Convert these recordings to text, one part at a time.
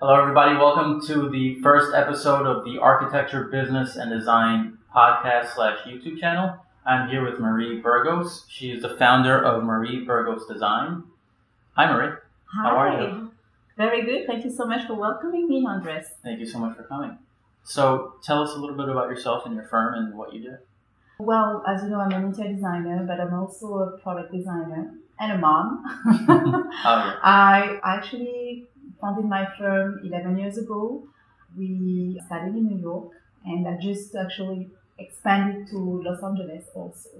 Hello, everybody. Welcome to the first episode of the Architecture, Business, and Design podcast slash YouTube channel. I'm here with Marie Burgos. She is the founder of Marie Burgos Design. Hi, Marie. Hi. How are you? Very good. Thank you so much for welcoming me, Andres. Thank you so much for coming. So, tell us a little bit about yourself and your firm and what you do. Well, as you know, I'm an interior designer, but I'm also a product designer and a mom. Oh, yeah. I actually founded my firm 11 years ago. We started in New York, and I just actually expanded to Los Angeles also.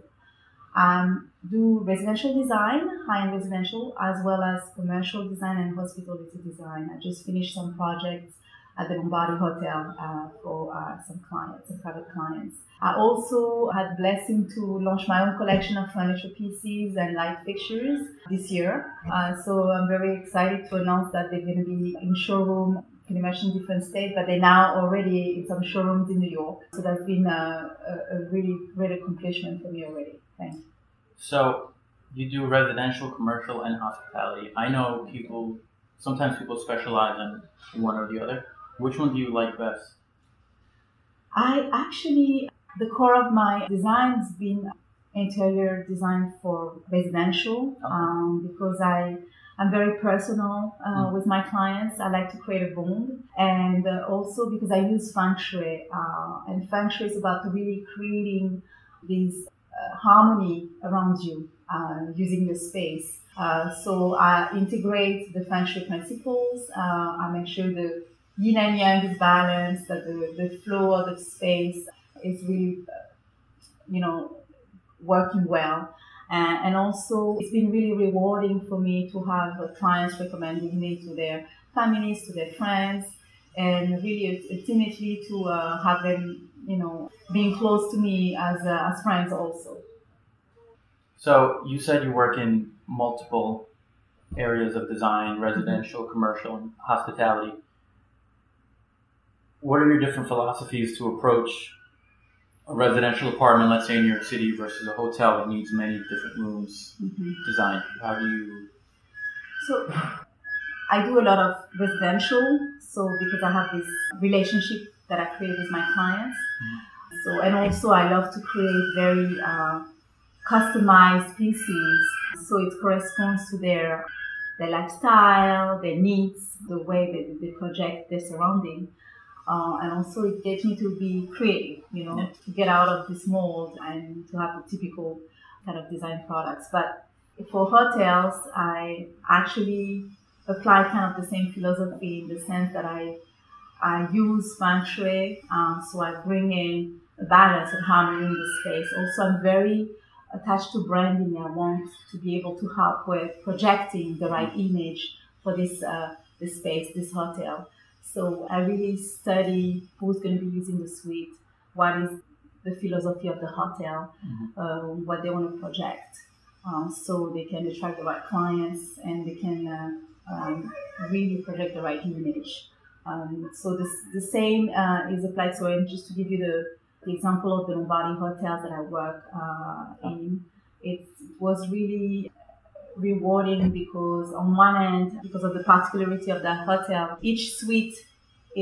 Um, do residential design, high-end residential, as well as commercial design and hospitality design. I just finished some projects at the Lombardy Hotel uh, for uh, some clients, some private clients. I also had blessing to launch my own collection of furniture pieces and light fixtures this year. Uh, so I'm very excited to announce that they're going to be in showroom much in different states, but they're now already in some showrooms in New York. So that's been a, a, a really great accomplishment for me already. Thank you. So, you do residential, commercial, and hospitality. I know people, sometimes people specialize in one or the other. Which one do you like best? I actually, the core of my design has been interior design for residential Okay. um, because I I'm very personal uh, Mm. with my clients. I like to create a bond, and uh, also because I use feng shui, uh, and feng shui is about really creating this uh, harmony around you uh, using your space. Uh, so I integrate the feng shui principles. Uh, I make sure the yin and yang is balanced, that the, the flow of the space is really, uh, you know, working well. And, and also, it's been really rewarding for me to have uh, clients recommending me to their families, to their friends, and really ultimately to uh, have them, you know, being close to me as, uh, as friends also. So, you said you work in multiple areas of design residential, commercial, and hospitality. What are your different philosophies to approach a residential apartment, let's say in New York City, versus a hotel that needs many different rooms Mhm. designed? How do you. So I do a lot of residential. So because I have this relationship that I create with my clients. So and also I love to create very uh, customized pieces. So it corresponds to their their lifestyle, their needs, the way that they project their surrounding. Uh, and also it gets me to be creative, you know, Yeah. to get out of this mold and to have the typical kind of design products. But for hotels, I actually apply kind of the same philosophy in the sense that I I use feng shui, um, so I bring in a balance and harmony in the space. Also, I'm very attached to branding. I want to be able to help with projecting the right image for this uh, this space, this hotel. So I really study who's going to be using the suite, what is the philosophy of the hotel, Mhm. uh, what they want to project, um, so they can attract the right clients and they can uh, um, really project the right image. Um, so this, the same uh, is applied. So and just to give you the, the example of the Lombardy hotels that I work uh, in, it was really rewarding because on one end, because of the particularity of that hotel, each suite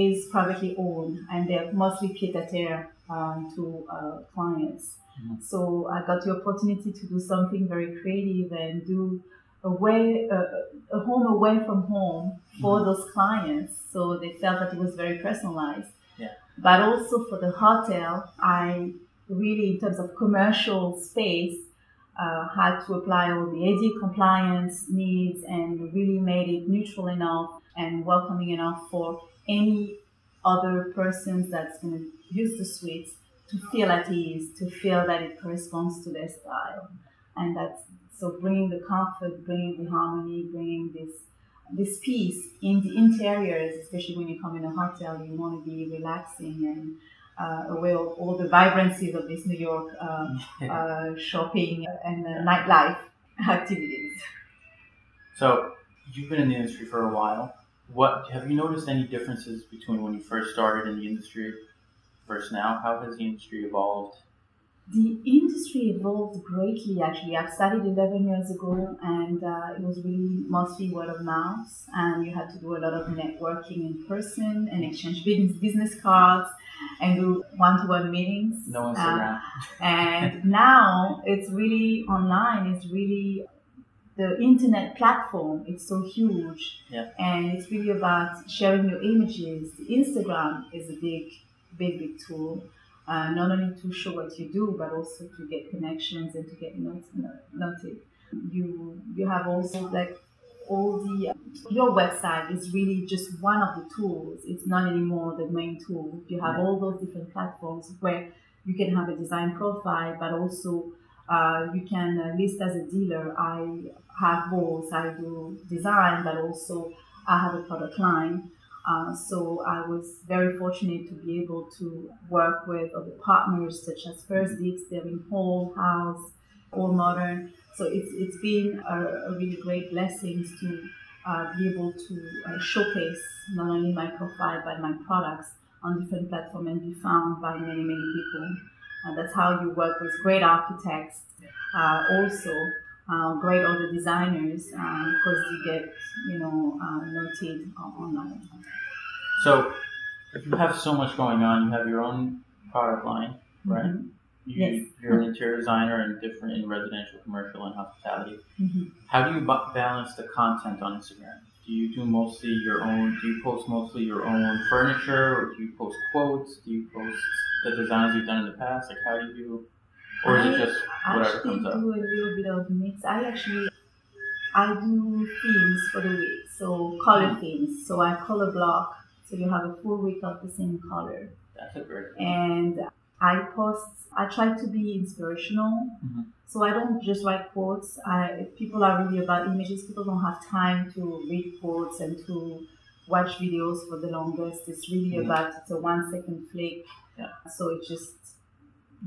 is privately owned and they're mostly pied-à-terre um, to uh, clients. Mhm. So I got the opportunity to do something very creative and do away uh, a home away from home for Mhm. those clients. So they felt that it was very personalized. Yeah. But also for the hotel, I really, in terms of commercial space, uh, had to apply all the AD compliance needs and really made it neutral enough and welcoming enough for any other persons that's going to use the suites to feel at ease, to feel that it corresponds to their style. And that's so bringing the comfort, bringing the harmony, bringing this this peace in the interiors, especially when you come in a hotel, you want to be relaxing and uh, away of all the vibrancies of this New York uh, uh, shopping and uh, nightlife activities. So you've been in the industry for a while. What have you noticed any differences between when you first started in the industry versus now? How has the industry evolved The industry evolved greatly actually. I started 11 years ago and uh, it was really mostly word of mouth and you had to do a lot of networking in person and exchange business business cards and do one-to-one meetings. No Instagram. Uh, and now it's really online. It's really the internet platform. It's so huge, yeah. and it's really about sharing your images. Instagram is a big, big, big tool. Uh, not only to show what you do, but also to get connections and to get noted. You you have also like all the your website is really just one of the tools. It's not anymore the main tool. You have all those different platforms where you can have a design profile, but also uh, you can uh, list as a dealer. I have both. I do design, but also I have a product line. Uh, so I was very fortunate to be able to work with other partners such as 1stDibs, they're in Whole House, AllModern, so it's, it's been a, a really great blessing to uh, be able to uh, showcase not only my profile but my products on different platforms and be found by many, many people. And that's how you work with great architects, uh, also uh, great other designers, because uh, you get, you know, uh, noted online. So, if you have so much going on, you have your own product line, right? Mm-hmm. You, yes. You're an interior designer and different in residential, commercial, and hospitality. Mm-hmm. How do you balance the content on Instagram? Do you do mostly your own? Do you post mostly your own furniture, or do you post quotes? Do you post the designs you've done in the past? Like, how do you, or is it just whatever comes up? I actually do a little bit of mix. I actually I do themes for the week, so color mm-hmm. themes. So I color block, so you have a full week of the same color. That's a great. And I post, I try to be inspirational. Mm-hmm. So I don't just write quotes. I, people are really about images. People don't have time to read quotes and to watch videos for the longest. It's really mm-hmm. about, it's a one second flick. Yeah. So it just,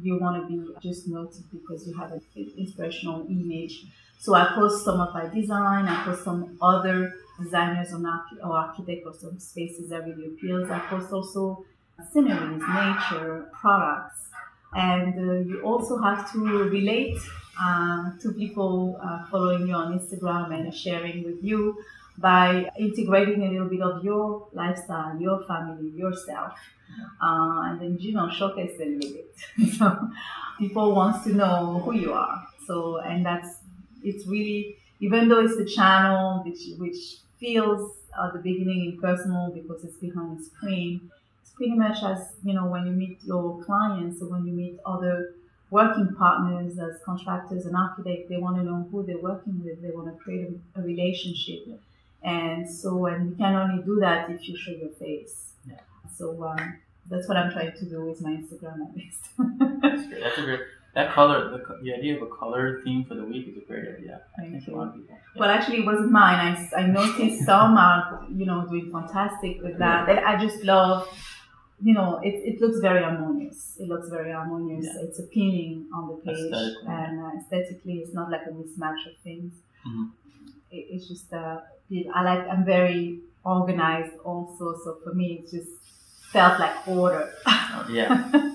you want to be just noted because you have an inspirational image. So I post some of my design. I post some other designers or, or architect or some spaces that really appeals. I post also sceneries, nature, products. And uh, you also have to relate uh, to people uh, following you on Instagram and sharing with you by integrating a little bit of your lifestyle, your family, yourself, uh, and then you know showcase a little bit. so people wants to know who you are. So and that's it's really even though it's a channel which which feels at the beginning impersonal because it's behind a screen It's pretty much as you know when you meet your clients or when you meet other working partners as contractors and architects they want to know who they're working with they want to create a, a relationship and so and you can only do that if you show your face yeah. so um, that's what i'm trying to do with my instagram at least that's great that's a great that color, the, the idea of a color theme for the week is a great idea. I Thank think you. a lot of people. Yeah. Well, actually, it wasn't mine. I, I noticed some are, you know, doing fantastic with that. And I just love you know, it, it looks very harmonious. It looks very harmonious. Yeah. It's appealing on the page, and uh, aesthetically, it's not like a mismatch of things. Mm-hmm. It, it's just uh, I like. I'm very organized, also. So for me, it just felt like order. yeah.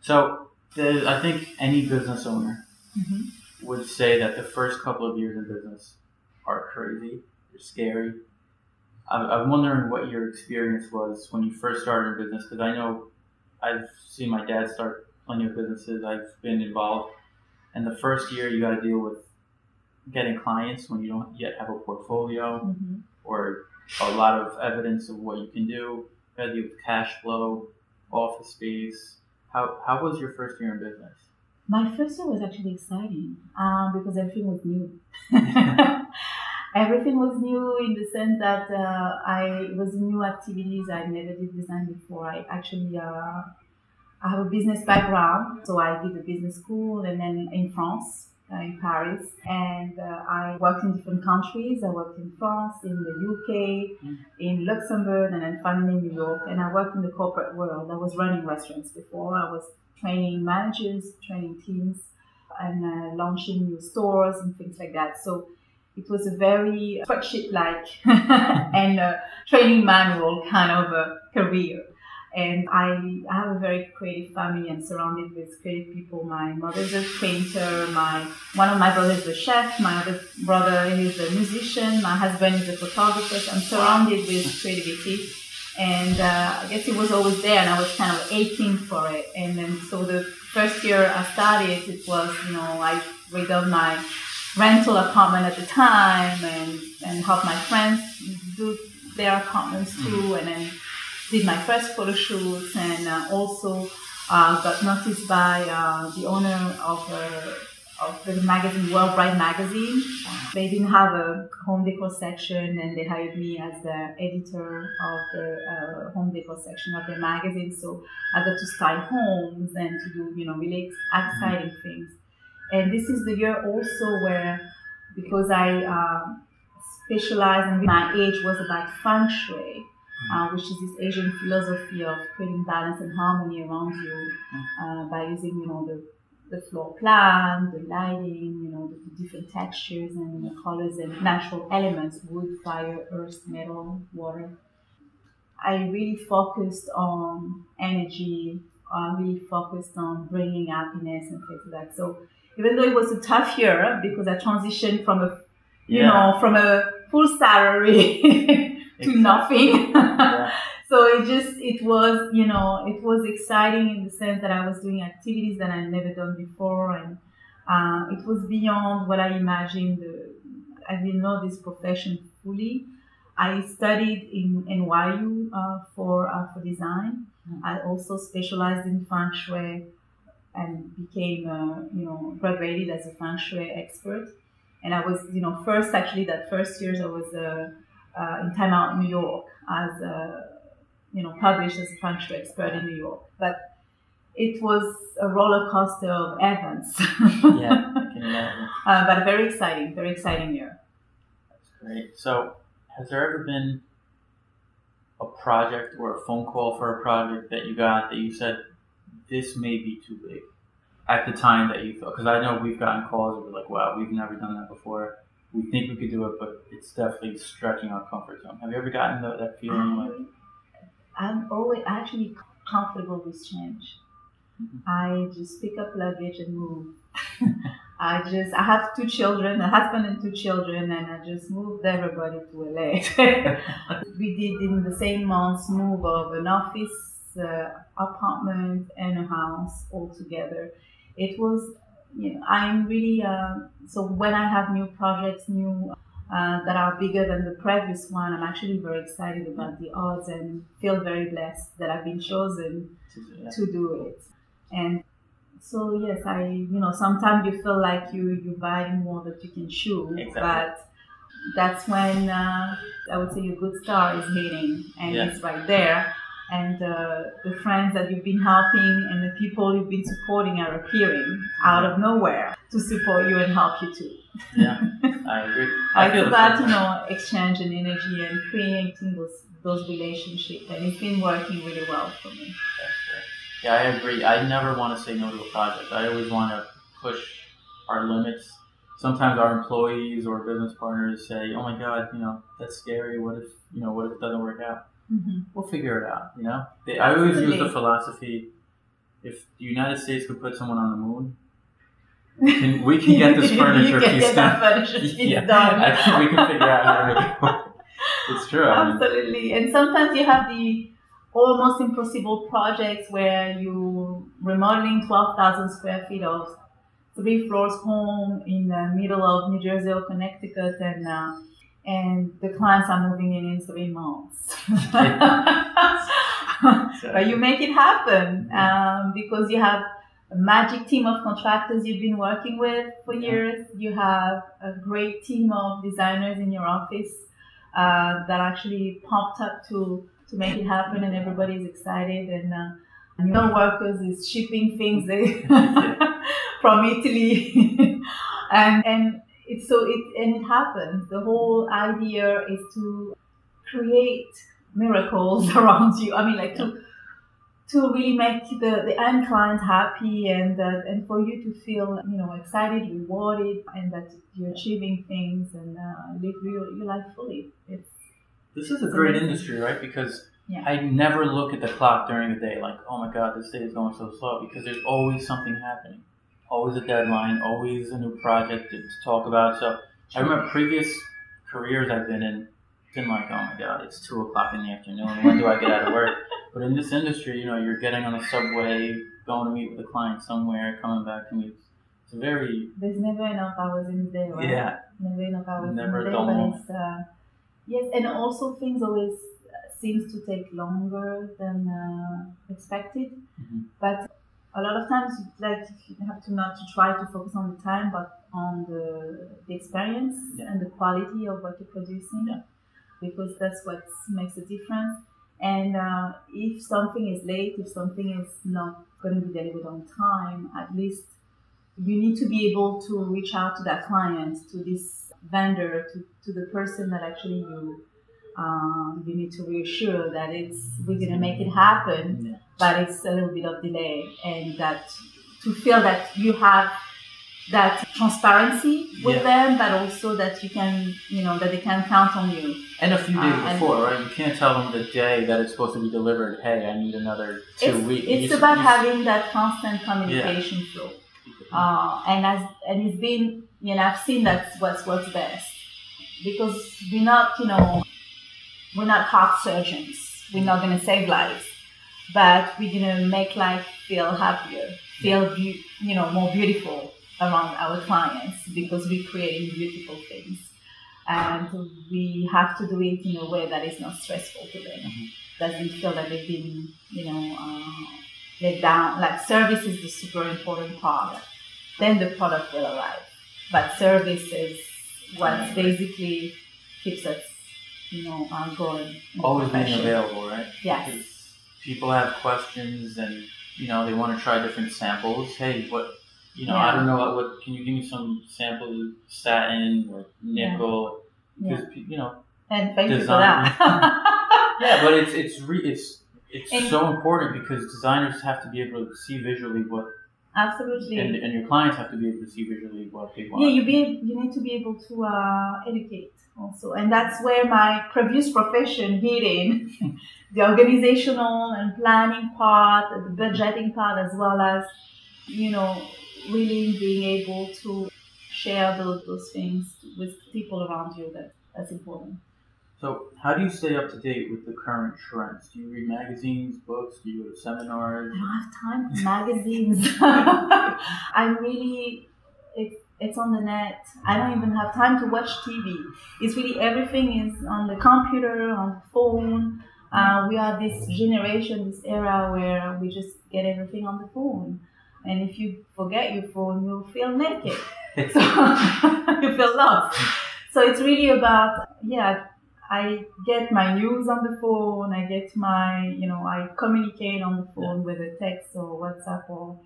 so I think any business owner mm-hmm. would say that the first couple of years in business are crazy. They're scary I'm wondering what your experience was when you first started in business, because I know I've seen my dad start plenty of businesses. I've been involved, and the first year you got to deal with getting clients when you don't yet have a portfolio mm-hmm. or a lot of evidence of what you can do. You to deal with cash flow, office space. How how was your first year in business? My first year was actually exciting um, because everything was new. everything was new in the sense that uh, I was new activities. I never did design before. I actually uh, I have a business background, so I did a business school and then in France. Uh, in Paris, and uh, I worked in different countries. I worked in France, in the UK, mm. in Luxembourg, and then finally in New York. And I worked in the corporate world. I was running restaurants before. I was training managers, training teams, and uh, launching new stores and things like that. So it was a very spreadsheet like and a training manual kind of a career. And I, I have a very creative family and surrounded with creative people. My mother's a painter. My one of my brothers is a chef. My other brother is a musician. My husband is a photographer. So I'm surrounded with creativity. And uh, I guess it was always there, and I was kind of aching for it. And then so the first year I started, it was you know I redone my rental apartment at the time and and helped my friends do their apartments too, and then did my first photo shoots and uh, also uh, got noticed by uh, the owner of, of the magazine, World Bride magazine. They didn't have a home decor section and they hired me as the editor of the uh, home decor section of their magazine. So I got to style homes and to do, you know, really exciting things. And this is the year also where, because I um, specialized and my age was about feng shui, uh, which is this Asian philosophy of creating balance and harmony around you uh, by using, you know, the, the floor plan, the lighting, you know, the different textures and the colors and natural elements, wood, fire, earth, metal, water. I really focused on energy. I really focused on bringing happiness and things like that. So even though it was a tough year because I transitioned from a, you yeah. know, from a full salary to nothing. yeah. So it just it was you know it was exciting in the sense that I was doing activities that I never done before, and uh, it was beyond what I imagined. I didn't know this profession fully. I studied in NYU uh, for uh, for design. Mm-hmm. I also specialized in feng shui and became uh, you know graduated as a feng shui expert. And I was you know first actually that first years I was a uh, in Time Out New York as a, you know, published as a feng shui expert in New York. But it was a roller coaster of events. yeah, I can. Uh, but very exciting, very exciting year. That's great. So, has there ever been a project or a phone call for a project that you got that you said this may be too big at the time that you thought? Because I know we've gotten calls where we're like, "Wow, we've never done that before." We think we could do it, but it's definitely stretching our comfort zone. Have you ever gotten the, that feeling like? I'm always actually comfortable with change. Mm-hmm. I just pick up luggage and move. I just I have two children, a husband and two children, and I just moved everybody to LA. we did in the same month move of an office, uh, apartment, and a house all together. It was you know, I'm really uh, so when I have new projects, new uh, that are bigger than the previous one, I'm actually very excited about the odds and feel very blessed that I've been chosen to, to do it. And so yes, I you know sometimes you feel like you you buy more that you can chew, exactly. but that's when uh, I would say your good star is hitting and yeah. it's right there and uh, the friends that you've been helping and the people you've been supporting are appearing out of nowhere to support you and help you too. yeah, I agree. I feel about you know exchange and energy and creating those those relationships, and it's been working really well for me. Yeah, I agree. I never want to say no to a project. I always want to push our limits. Sometimes our employees or business partners say, "Oh my God, you know that's scary. What if you know what if it doesn't work out?" Mm-hmm. We'll figure it out. You know, they, I always use the philosophy: if the United States could put someone on the moon, we can, we can get this furniture piece done. yeah, done. I think we can figure out how to make it work. It's true. Absolutely, and sometimes you have the almost impossible projects where you remodeling twelve thousand square feet of three floors home in the middle of New Jersey or Connecticut, and uh, and the clients are moving in in three months. but you make it happen um, because you have a magic team of contractors you've been working with for years. You have a great team of designers in your office uh, that actually pumped up to to make it happen, and everybody's excited. And uh, your workers is shipping things from Italy, and and it's so it and it happens. The whole idea is to create miracles around you. I mean, like to to really make the, the end client happy and uh, and for you to feel you know excited, rewarded, and that you're achieving things and uh, live your, your life fully. It's this is a great amazing. industry, right? Because Yeah. I never look at the clock during the day like, oh my god, this day is going so slow because there's always something happening, always a deadline, always a new project to, to talk about. So I remember previous careers I've been in, been like, oh my god, it's two o'clock in the afternoon. When do I get out of work? But in this industry, you know, you're getting on the subway, going to meet with a client somewhere, coming back to meet. It's very There's never enough hours in the day, right? yeah. Never enough hours Never in the a day, but it's uh, yes, and also things always uh, seems to take longer than uh, expected. Mhm. But a lot of times, like you have to not to try to focus on the time, but on the, the experience Yeah. and the quality of what you're producing, Yeah. because that's what makes a difference. And uh, if something is late, if something is not going to be delivered on time, at least you need to be able to reach out to that client, to this vendor, to, to the person that actually you um, you need to reassure that it's we're gonna make it happen, Yeah. but it's a little bit of delay, and that to feel that you have that transparency with them, but also that you can, you know, that they can count on you. And a few days Uh, before, right? You can't tell them the day that it's supposed to be delivered. Hey, I need another two it's, weeks. It's You- about having that constant communication flow. Uh, and as and it's been, you know, I've seen that's what's what's best because we're not, you know, we're not heart surgeons. We're not gonna save lives, but we're gonna make life feel happier, feel beau- you know more beautiful around our clients because we're creating beautiful things, and we have to do it in a way that is not stressful to them. Mhm. Doesn't feel that they've been, you know. Uh, let down. Like service is the super important part. Then the product will arrive. But service is what basically keeps us, you know, in the Always being available, right? Yes. People have questions and you know they want to try different samples. Hey, what? You know, I don't know what, what. Can you give me some samples of satin or nickel? Yeah. Because you know, And thank you for that. yeah, but it's it's re, it's it's And- so important because designers have to be able to see visually what, Absolutely. and, and your clients have to be able to see visually what they want. yeah, you be you need to be able to uh, educate also, and that's where my previous profession hit in the organizational and planning part, the budgeting part, as well as you know really being able to share those, those things with people around you. That that's important. So, how do you stay up to date with the current trends? Do you read magazines, books? Do you go to seminars? I don't have time for magazines. I'm really, it's, on the net. I don't even have time to watch TV. It's really everything is on the computer, on the phone. Uh, we are this generation, this era where we just get everything on the phone. And if you forget your phone, you'll feel naked. So you feel lost. So it's really about, yeah, I get my news on the phone. I get my, you know, I communicate on the phone with a text or WhatsApp or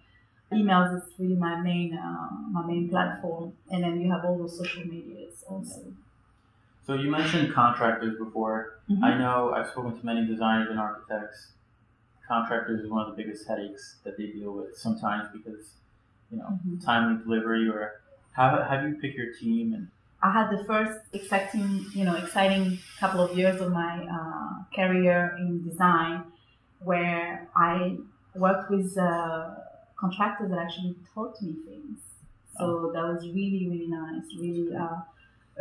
emails. Is really my main, uh, my main platform. And then you have all those social medias also. So, you mentioned contractors before. Mhm. I know I've spoken to many designers and architects. Contractors is one of the biggest headaches that they deal with sometimes because, you know, Mhm. timely delivery or how, how do you pick your team and I had the first exciting, you know, exciting couple of years of my uh, career in design, where I worked with uh, contractors that actually taught me things. So that was really, really nice, really uh,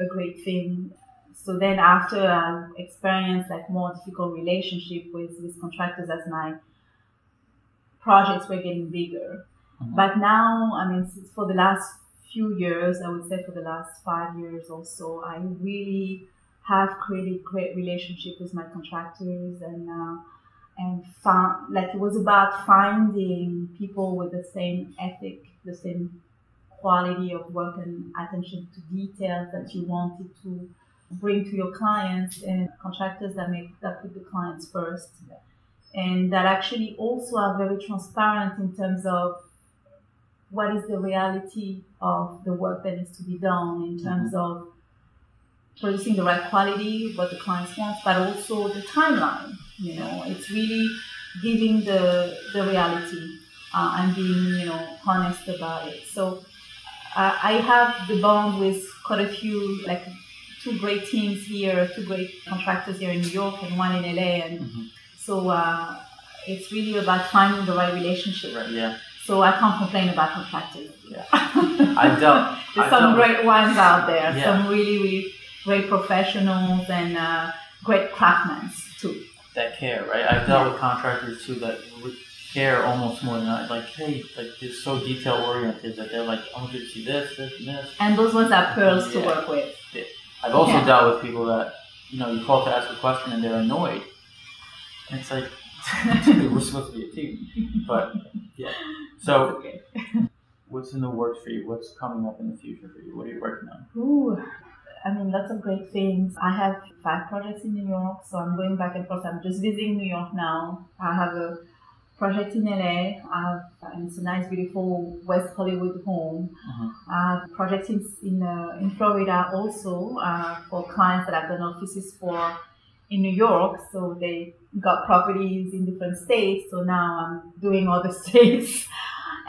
a great thing. So then after I experienced like more difficult relationship with, with contractors as my projects were getting bigger. Mhm. But now, I mean, for the last few years, I would say for the last five years or so, I really have created great relationship with my contractors and uh, and found like it was about finding people with the same ethic, the same quality of work and attention to details that you wanted to bring to your clients and contractors that make that put the clients first and that actually also are very transparent in terms of what is the reality of the work that needs to be done in terms mm-hmm. of producing the right quality, what the clients want, but also the timeline. You know, it's really giving the the reality uh, and being you know honest about it. So uh, I have the bond with quite a few like two great teams here, two great contractors here in New York and one in LA, and Mhm. So uh, it's really about finding the right relationship. Right, yeah. So I can't complain about contractors. Yeah. I don't. There's I some dealt- great ones out there. Yeah. Some really, really great professionals and uh, great craftsmen too. That care, right? I've dealt with contractors too that would care almost more than I. Like, hey, like they're so detail oriented that they're like, oh, I want you to see this, this, and this. And those ones are pearls to work with. I've also Yeah. dealt with people that, you know, you call to ask a question and they're annoyed. And it's like, we're supposed to be a team. But, yeah. So, Okay. what's in the works for you? What's coming up in the future for you? What are you working on? Ooh, I mean, lots of great things. I have five projects in New York, so I'm going back and forth. I'm just visiting New York now. I have a project in LA. I have, and it's a nice, beautiful West Hollywood home. Mhm. I have projects in in, uh, in Florida also uh, for clients that I've done offices for in New York. So they got properties in different states. So now I'm doing other states,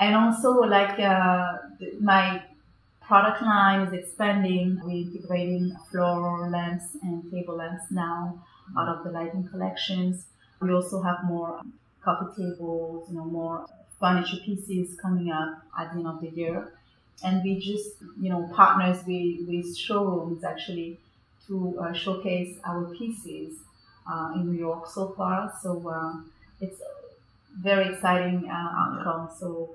and also like uh, my product line is expanding. We're integrating floral lamps and table lamps now out of the lighting collections. We also have more coffee tables, you know, more furniture pieces coming up at the end of the year. And we just, you know, partners with, with showrooms actually to uh, showcase our pieces uh, in New York so far. So uh, it's very exciting uh, outcome. So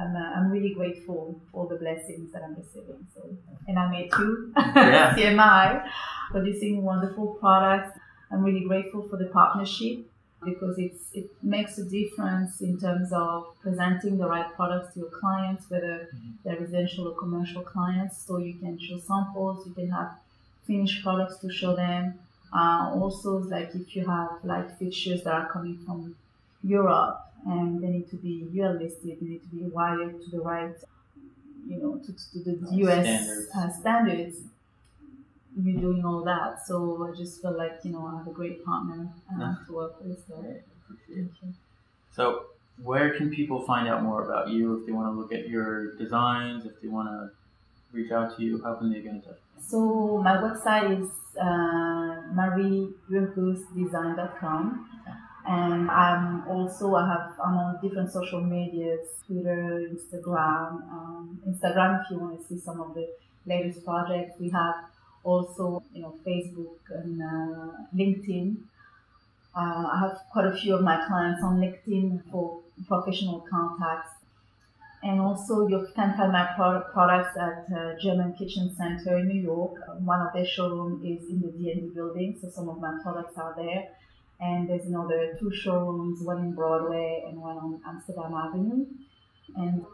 I'm, uh, I'm really grateful for the blessings that I'm receiving. So, and I met you, Yeah. CMI, producing wonderful products. I'm really grateful for the partnership because it's it makes a difference in terms of presenting the right products to your clients, whether Mhm. they're residential or commercial clients. So you can show samples, you can have finished products to show them. Uh, also, like if you have light fixtures that are coming from Europe and they need to be UL listed, they need to be wired to the right, you know, to, to the Uh, US standards. Uh, standards. You're doing all that, so I just feel like you know I have a great partner uh, Yeah. to work with. So, Right, appreciate you. So, where can people find out more about you if they want to look at your designs, if they want to reach out to you? How can they get in touch? So my website is uh, marieburgosdesign.com and I'm also I have I'm on different social medias Twitter Instagram um, Instagram if you want to see some of the latest projects we have also you know Facebook and uh, LinkedIn uh, I have quite a few of my clients on LinkedIn for professional contacts and also you can find my pro- products at uh, German Kitchen Center in New York. One of their showroom is in the D&D building, so some of my products are there. And there's another two showrooms, one in Broadway and one on Amsterdam Avenue. And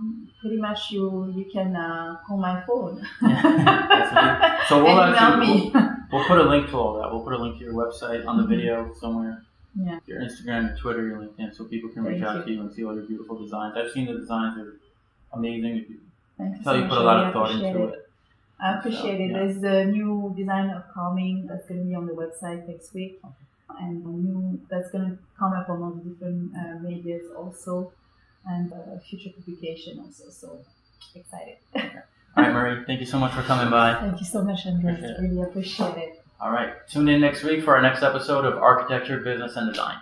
pretty much you you can uh, call my phone. So we'll actually me. we'll put a link to all that. We'll put a link to your website on the Mhm. video somewhere. Yeah. Your Instagram, your Twitter, your LinkedIn, so people can reach Thank out you. to you and see all your beautiful designs. I've seen the designs; they're amazing. Thank you so you put a lot I of thought appreciate into it. it. I appreciate it. yeah. There's a new design upcoming that's going to be on the website next week, and new that's going to come up on all the different uh, medias also, and uh, future publication also. So excited! All right, Marie, thank you so much for coming by. Thank you so much, Andres. Appreciate. Really appreciate it. All right, tune in next week for our next episode of Architecture, Business, and Design.